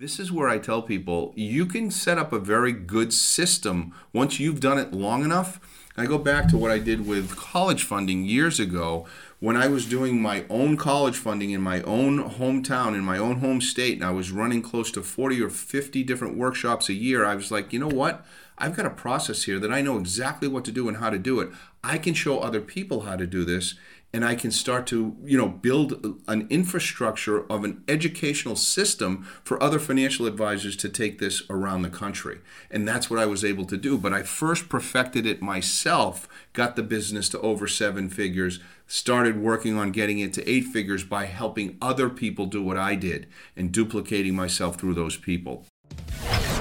This is where I tell people you can set up a very good system once you've done it long enough. I go back to what I did with college funding years ago when I was doing my own college funding in my own hometown, in my own home state, and I was running close to 40 or 50 different workshops a year. I was like, you know what? I've got a process here that I know exactly what to do and how to do it. I can show other people how to do this and I can start to, you know, build an infrastructure of an educational system for other financial advisors to take this around the country. And that's what I was able to do. But I first perfected it myself, got the business to over seven figures, started working on getting it to eight figures by helping other people do what I did and duplicating myself through those people.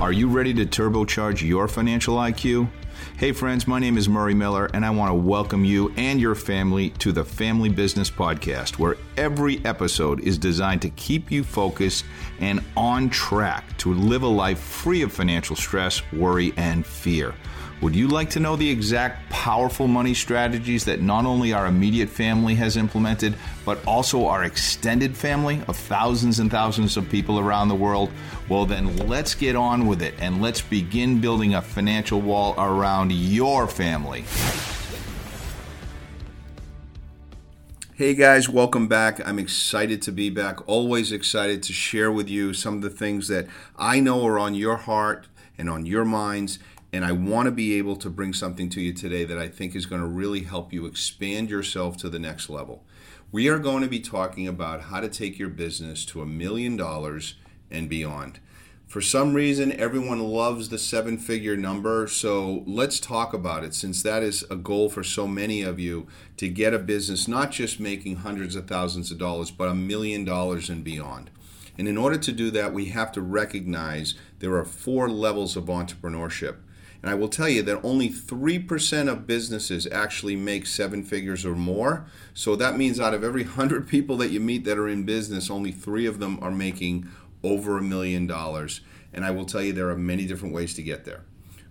Are you ready to turbocharge your financial IQ? Hey, friends, my name is Murray Miller, and I want to welcome you and your family to the Family Business Podcast, where every episode is designed to keep you focused and on track to live a life free of financial stress, worry, and fear. Would you like to know the exact powerful money strategies that not only our immediate family has implemented, but also our extended family of thousands and thousands of people around the world? Well, then let's get on with it and let's begin building a financial wall around your family. Hey guys, welcome back. I'm excited to be back. Always excited to share with you some of the things that I know are on your heart and on your minds and I want to be able to bring something to you today that I think is going to really help you expand yourself to the next level. We are going to be talking about how to take your business to a million dollars and beyond. For some reason, everyone loves the seven figure number, so let's talk about it since that is a goal for so many of you to get a business not just making hundreds of thousands of dollars, but a million dollars and beyond. And in order to do that, we have to recognize there are four levels of entrepreneurship. And I will tell you that only 3% of businesses actually make seven figures or more. So that means out of every 100 people that you meet that are in business, only three of them are making over a million dollars. And I will tell you there are many different ways to get there.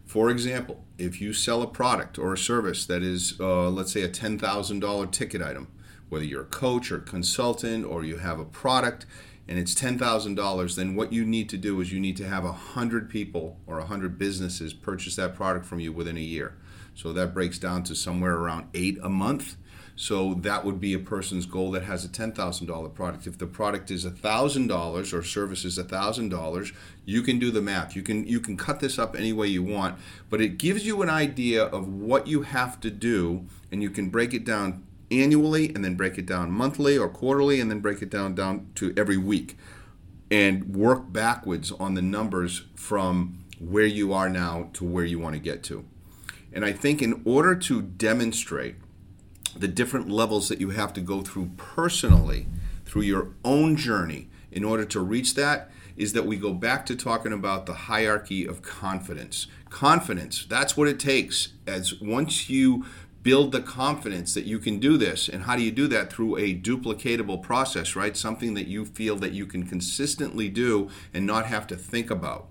For example, if you sell a product or a service that is, uh, let's say, a $10,000 ticket item, whether you're a coach or consultant or you have a product and it's $10,000, then what you need to do is you need to have 100 people or 100 businesses purchase that product from you within a year. So that breaks down to somewhere around eight a month. So that would be a person's goal that has a $10,000 product. If the product is $1,000 or service is $1,000, you can do the math. You can you can cut this up any way you want, but it gives you an idea of what you have to do and you can break it down annually and then break it down monthly or quarterly and then break it down down to every week and work backwards on the numbers from where you are now to where you want to get to. And I think in order to demonstrate the different levels that you have to go through personally through your own journey in order to reach that is that we go back to talking about the hierarchy of confidence. Confidence, that's what it takes. As once you build the confidence that you can do this. And how do you do that? Through a duplicatable process, right? Something that you feel that you can consistently do and not have to think about.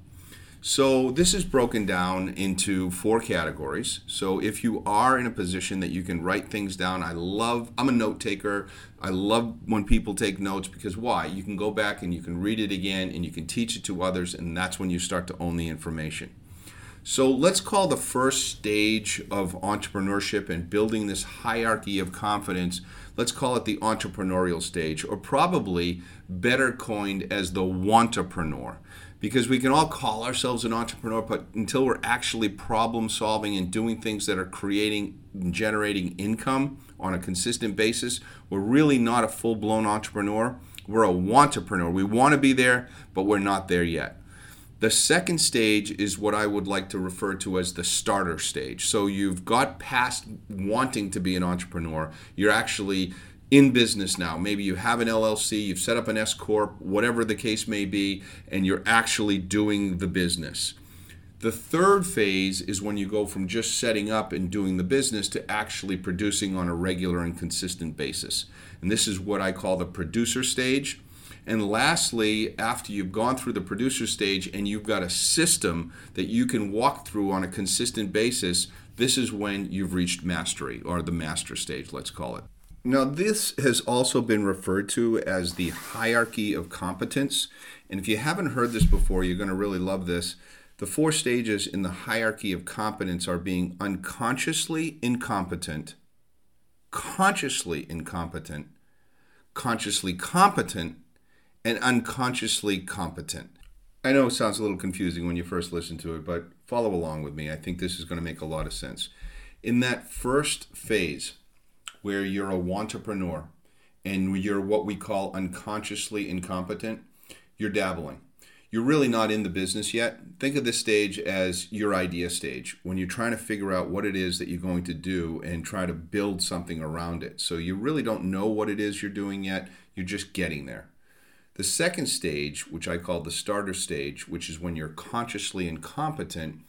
So, this is broken down into four categories. So, if you are in a position that you can write things down, I love, I'm a note taker. I love when people take notes because why? You can go back and you can read it again and you can teach it to others, and that's when you start to own the information. So let's call the first stage of entrepreneurship and building this hierarchy of confidence, let's call it the entrepreneurial stage, or probably better coined as the wantrepreneur. Because we can all call ourselves an entrepreneur, but until we're actually problem solving and doing things that are creating and generating income on a consistent basis, we're really not a full blown entrepreneur. We're a wantrepreneur. We want to be there, but we're not there yet. The second stage is what I would like to refer to as the starter stage. So you've got past wanting to be an entrepreneur, you're actually in business now. Maybe you have an LLC, you've set up an S corp, whatever the case may be, and you're actually doing the business. The third phase is when you go from just setting up and doing the business to actually producing on a regular and consistent basis. And this is what I call the producer stage. And lastly, after you've gone through the producer stage and you've got a system that you can walk through on a consistent basis, this is when you've reached mastery or the master stage, let's call it. Now, this has also been referred to as the hierarchy of competence. And if you haven't heard this before, you're going to really love this. The four stages in the hierarchy of competence are being unconsciously incompetent, consciously incompetent, consciously competent, and unconsciously competent. I know it sounds a little confusing when you first listen to it, but follow along with me. I think this is going to make a lot of sense. In that first phase, where you're a entrepreneur and you're what we call unconsciously incompetent, you're dabbling. You're really not in the business yet. Think of this stage as your idea stage when you're trying to figure out what it is that you're going to do and try to build something around it. So you really don't know what it is you're doing yet, you're just getting there. The second stage, which I call the starter stage, which is when you're consciously incompetent,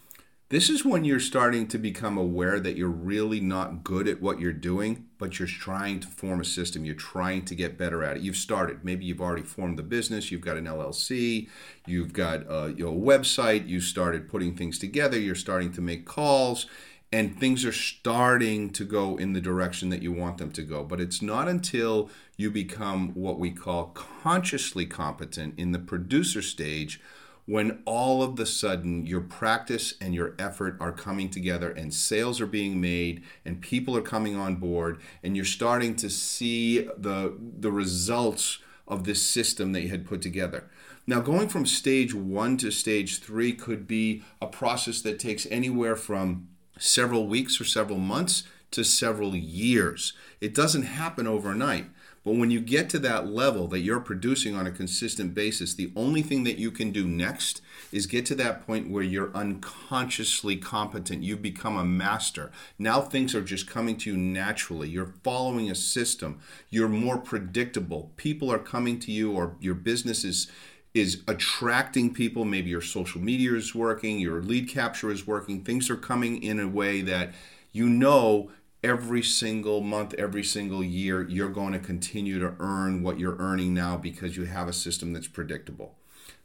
this is when you're starting to become aware that you're really not good at what you're doing, but you're trying to form a system. You're trying to get better at it. You've started. Maybe you've already formed the business. You've got an LLC. You've got uh, a, you know, website. You started putting things together. You're starting to make calls, and things are starting to go in the direction that you want them to go. But it's not until you become what we call consciously competent in the producer stage when all of the sudden your practice and your effort are coming together and sales are being made and people are coming on board and you're starting to see the the results of this system that you had put together. Now, going from stage one to stage three could be a process that takes anywhere from several weeks or several months to several years. It doesn't happen overnight. But when you get to that level that you're producing on a consistent basis, the only thing that you can do next is get to that point where you're unconsciously competent. You've become a master. Now things are just coming to you naturally. You're following a system. You're more predictable. People are coming to you, or your business is is attracting people. Maybe your social media is working, your lead capture is working. Things are coming in a way that you know every single month, every single year, you're going to continue to earn what you're earning now because you have a system that's predictable.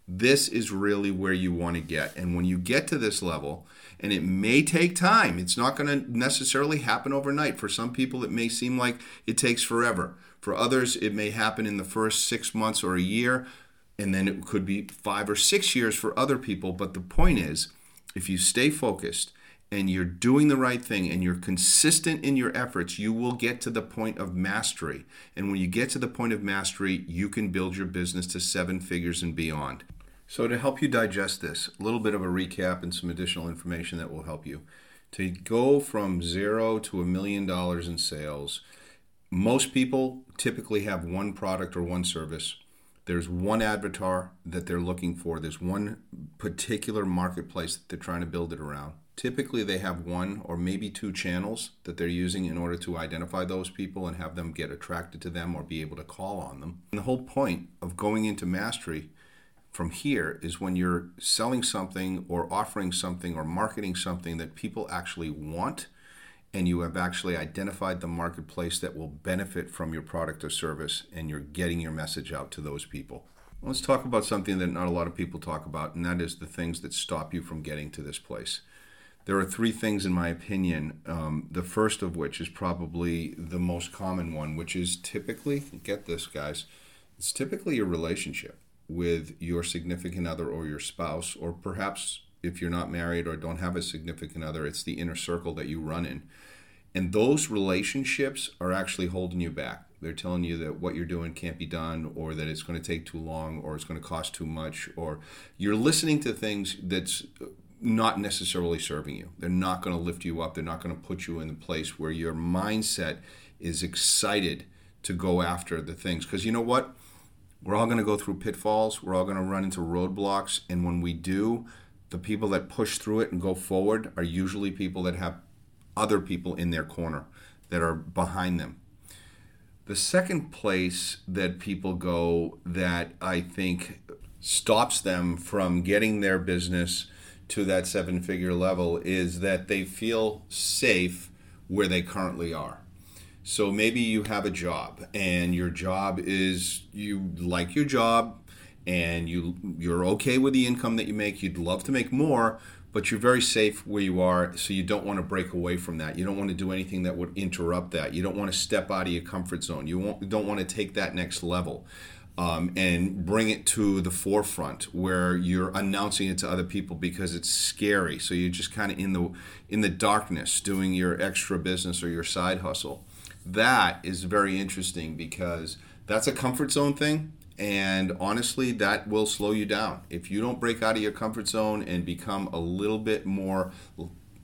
This is really where you want to get. And when you get to this level, and it may take time, it's not going to necessarily happen overnight. For some people, it may seem like it takes forever. For others, it may happen in the first six months or a year, and then it could be five or six years for other people. But the point is, if you stay focused, and you're doing the right thing and you're consistent in your efforts, you will get to the point of mastery. And when you get to the point of mastery, you can build your business to seven figures and beyond. So, to help you digest this, a little bit of a recap and some additional information that will help you. To go from zero to a million dollars in sales, most people typically have one product or one service. There's one avatar that they're looking for, there's one particular marketplace that they're trying to build it around Typically, they have one or maybe two channels that they're using in order to identify those people and have them get attracted to them or be able to call on them. And the whole point of going into mastery from here is when you're selling something or offering something or marketing something that people actually want and you have actually identified the marketplace that will benefit from your product or service and you're getting your message out to those people. Let's talk about something that not a lot of people talk about, and that is the things that stop you from getting to this place there are three things, in my opinion. Um, the first of which is probably the most common one, which is typically, get this, guys, it's typically your relationship with your significant other or your spouse, or perhaps if you're not married or don't have a significant other, it's the inner circle that you run in. And those relationships are actually holding you back. They're telling you that what you're doing can't be done, or that it's going to take too long, or it's going to cost too much, or you're listening to things that's not necessarily serving you. They're not going to lift you up. They're not going to put you in the place where your mindset is excited to go after the things. Because you know what? We're all going to go through pitfalls. We're all going to run into roadblocks. And when we do, the people that push through it and go forward are usually people that have other people in their corner that are behind them. The second place that people go that I think stops them from getting their business to that seven figure level is that they feel safe where they currently are. So maybe you have a job and your job is you like your job and you you're okay with the income that you make. You'd love to make more, but you're very safe where you are, so you don't want to break away from that. You don't want to do anything that would interrupt that. You don't want to step out of your comfort zone. You, don't want to take that next level um, and bring it to the forefront where you're announcing it to other people because it's scary. So you're just kind of in the in the darkness doing your extra business or your side hustle. That is very interesting because that's a comfort zone thing. And honestly, that will slow you down. If you don't break out of your comfort zone and become a little bit more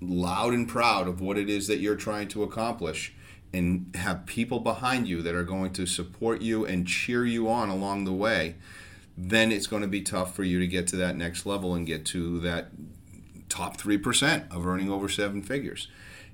loud and proud of what it is that you're trying to accomplish, and have people behind you that are going to support you and cheer you on along the way, then it's going to be tough for you to get to that next level and get to that top 3% of earning over seven figures.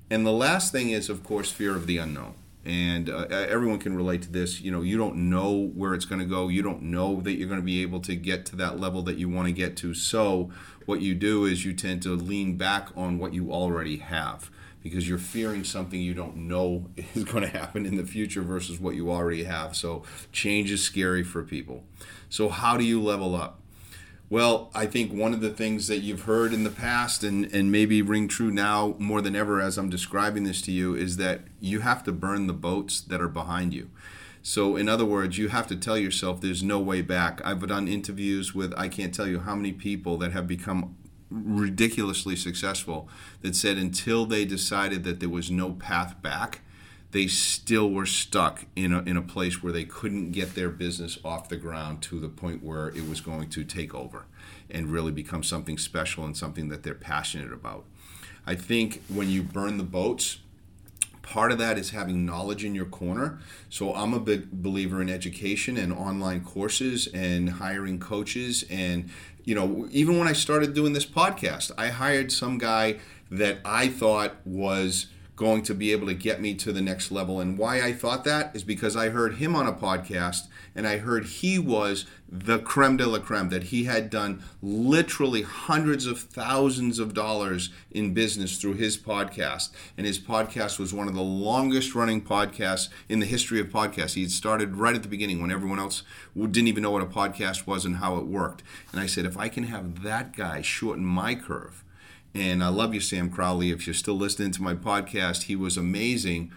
And the last thing is, of course, fear of the unknown. And uh, everyone can relate to this. You know, you don't know where it's going to go. You don't know that you're going to be able to get to that level that you want to get to. So, what you do is you tend to lean back on what you already have because you're fearing something you don't know is going to happen in the future versus what you already have. So change is scary for people. So, how do you level up? Well, I think one of the things that you've heard in the past and, and maybe ring true now more than ever as I'm describing this to you is that you have to burn the boats that are behind you. So, in other words, you have to tell yourself there's no way back. I've done interviews with I can't tell you how many people that have become ridiculously successful that said until they decided that there was no path back, they still were stuck in a, in a place where they couldn't get their business off the ground to the point where it was going to take over and really become something special and something that they're passionate about. I think when you burn the boats, part of that is having knowledge in your corner. So I'm a big believer in education and online courses and hiring coaches and you know, even when I started doing this podcast, I hired some guy that I thought was going to be able to get me to the next level. And why I thought that is because I heard him on a podcast and I heard he was the creme de la creme, that he had done literally hundreds of thousands of dollars in business through his podcast. And his podcast was one of the longest running podcasts in the history of podcasts. He had started right at the beginning when everyone else didn't even know what a podcast was and how it worked. And I said, if I can have that guy shorten my curve, and I love you, Sam Crowley. If you're still listening to my podcast, he was amazing.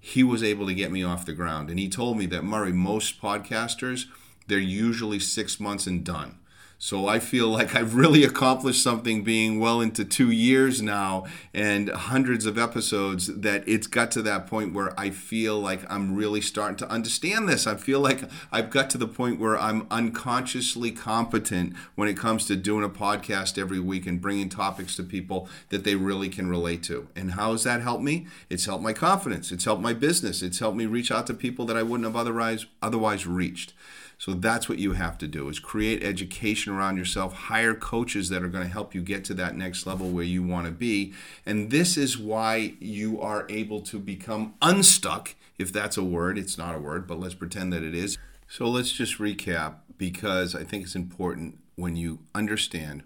He was able to get me off the ground. And he told me that, Murray, most podcasters, they're usually six months and done. So I feel like I've really accomplished something being well into two years now and hundreds of episodes that it's got to that point where I feel like I'm really starting to understand this. I feel like I've got to the point where I'm unconsciously competent when it comes to doing a podcast every week and bringing topics to people that they really can relate to. And how has that helped me? It's helped my confidence. It's helped my business. It's helped me reach out to people that I wouldn't have otherwise otherwise reached. So that's what you have to do is create education around yourself, hire coaches that are going to help you get to that next level where you want to be. And this is why you are able to become unstuck, if that's a word. It's not a word, but let's pretend that it is. So let's just recap because I think it's important when you understand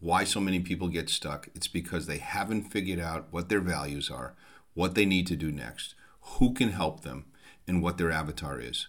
why so many people get stuck. It's because they haven't figured out what their values are, what they need to do next, who can help them, and what their avatar is.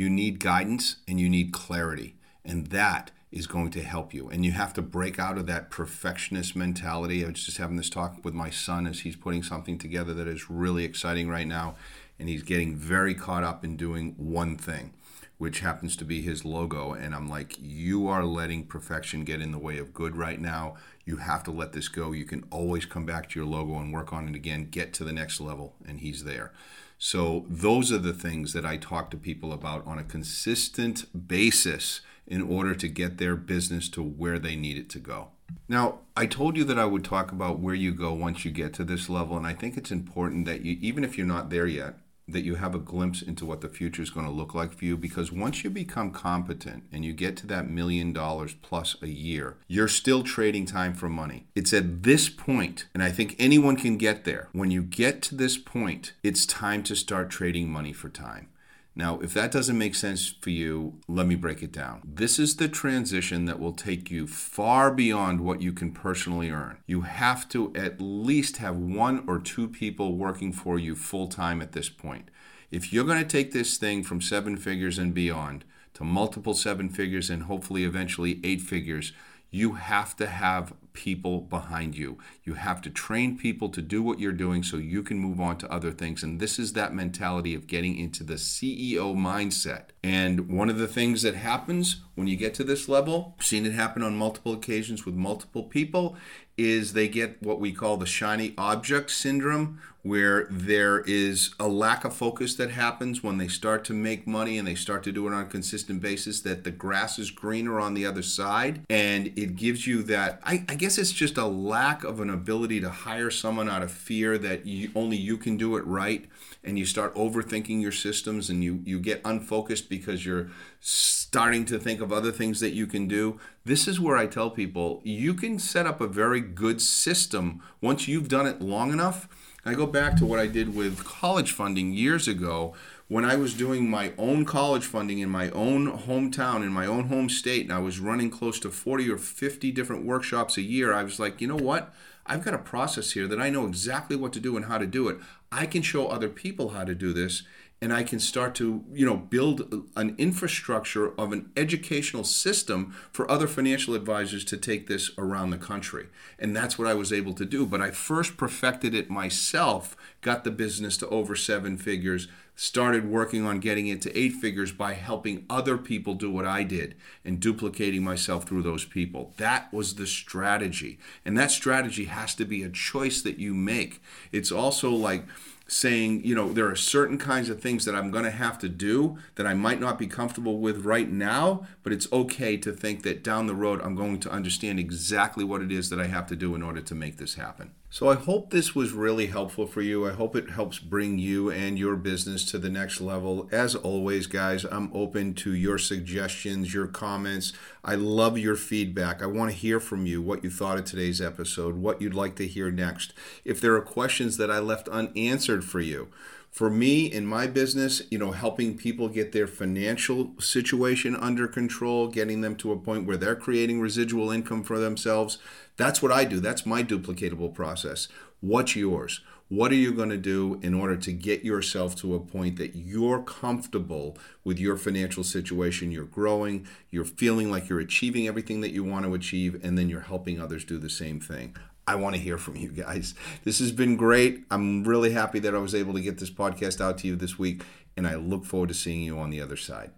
You need guidance and you need clarity. And that is going to help you. And you have to break out of that perfectionist mentality. I was just having this talk with my son as he's putting something together that is really exciting right now. And he's getting very caught up in doing one thing, which happens to be his logo. And I'm like, you are letting perfection get in the way of good right now. You have to let this go. You can always come back to your logo and work on it again, get to the next level. And he's there. So, those are the things that I talk to people about on a consistent basis in order to get their business to where they need it to go. Now, I told you that I would talk about where you go once you get to this level, and I think it's important that you, even if you're not there yet, that you have a glimpse into what the future is going to look like for you because once you become competent and you get to that million dollars plus a year, you're still trading time for money. It's at this point, and I think anyone can get there. When you get to this point, it's time to start trading money for time. Now, if that doesn't make sense for you, let me break it down. This is the transition that will take you far beyond what you can personally earn. You have to at least have one or two people working for you full time at this point. If you're going to take this thing from seven figures and beyond to multiple seven figures and hopefully eventually eight figures, you have to have people behind you. You have to train people to do what you're doing so you can move on to other things. And this is that mentality of getting into the CEO mindset. And one of the things that happens when you get to this level, seen it happen on multiple occasions with multiple people, is they get what we call the shiny object syndrome, where there is a lack of focus that happens when they start to make money and they start to do it on a consistent basis, that the grass is greener on the other side. And it gives you that, I, I guess it's just a lack of an ability to hire someone out of fear that you, only you can do it right. And you start overthinking your systems and you, you get unfocused because you're starting to think of other things that you can do. This is where I tell people you can set up a very good system once you've done it long enough I go back to what I did with college funding years ago when I was doing my own college funding in my own hometown, in my own home state, and I was running close to 40 or 50 different workshops a year. I was like, you know what? I've got a process here that I know exactly what to do and how to do it. I can show other people how to do this and I can start to, you know, build an infrastructure of an educational system for other financial advisors to take this around the country. And that's what I was able to do. But I first perfected it myself, got the business to over seven figures, started working on getting it to eight figures by helping other people do what I did and duplicating myself through those people. That was the strategy. And that strategy has to be a choice that you make. It's also like, saying, you know, there are certain kinds of things that I'm going to have to do that I might not be comfortable with right now, but it's okay to think that down the road I'm going to understand exactly what it is that I have to do in order to make this happen. So I hope this was really helpful for you. I hope it helps bring you and your business to the next level. As always, guys, I'm open to your suggestions, your comments. I love your feedback. I want to hear from you what you thought of today's episode, what you'd like to hear next. If there are questions that I left unanswered for you, for me in my business, you know, helping people get their financial situation under control, getting them to a point where they're creating residual income for themselves, that's what I do. That's my duplicatable process. What's yours? What are you going to do in order to get yourself to a point that you're comfortable with your financial situation? You're growing, you're feeling like you're achieving everything that you want to achieve, and then you're helping others do the same thing. I want to hear from you guys. This has been great. I'm really happy that I was able to get this podcast out to you this week, and I look forward to seeing you on the other side.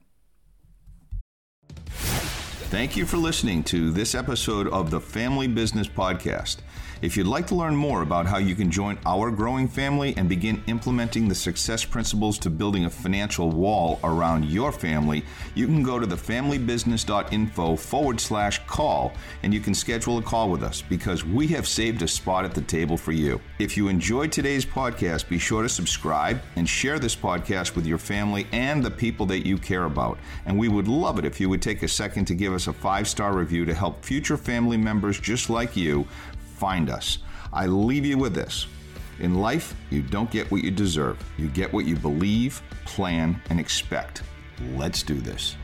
Thank you for listening to this episode of the Family Business Podcast. If you'd like to learn more about how you can join our growing family and begin implementing the success principles to building a financial wall around your family, you can go to thefamilybusiness.info forward slash call and you can schedule a call with us because we have saved a spot at the table for you. If you enjoyed today's podcast, be sure to subscribe and share this podcast with your family and the people that you care about. And we would love it if you would take a second to give us a five star review to help future family members just like you find us. I leave you with this. In life, you don't get what you deserve. You get what you believe, plan, and expect. Let's do this.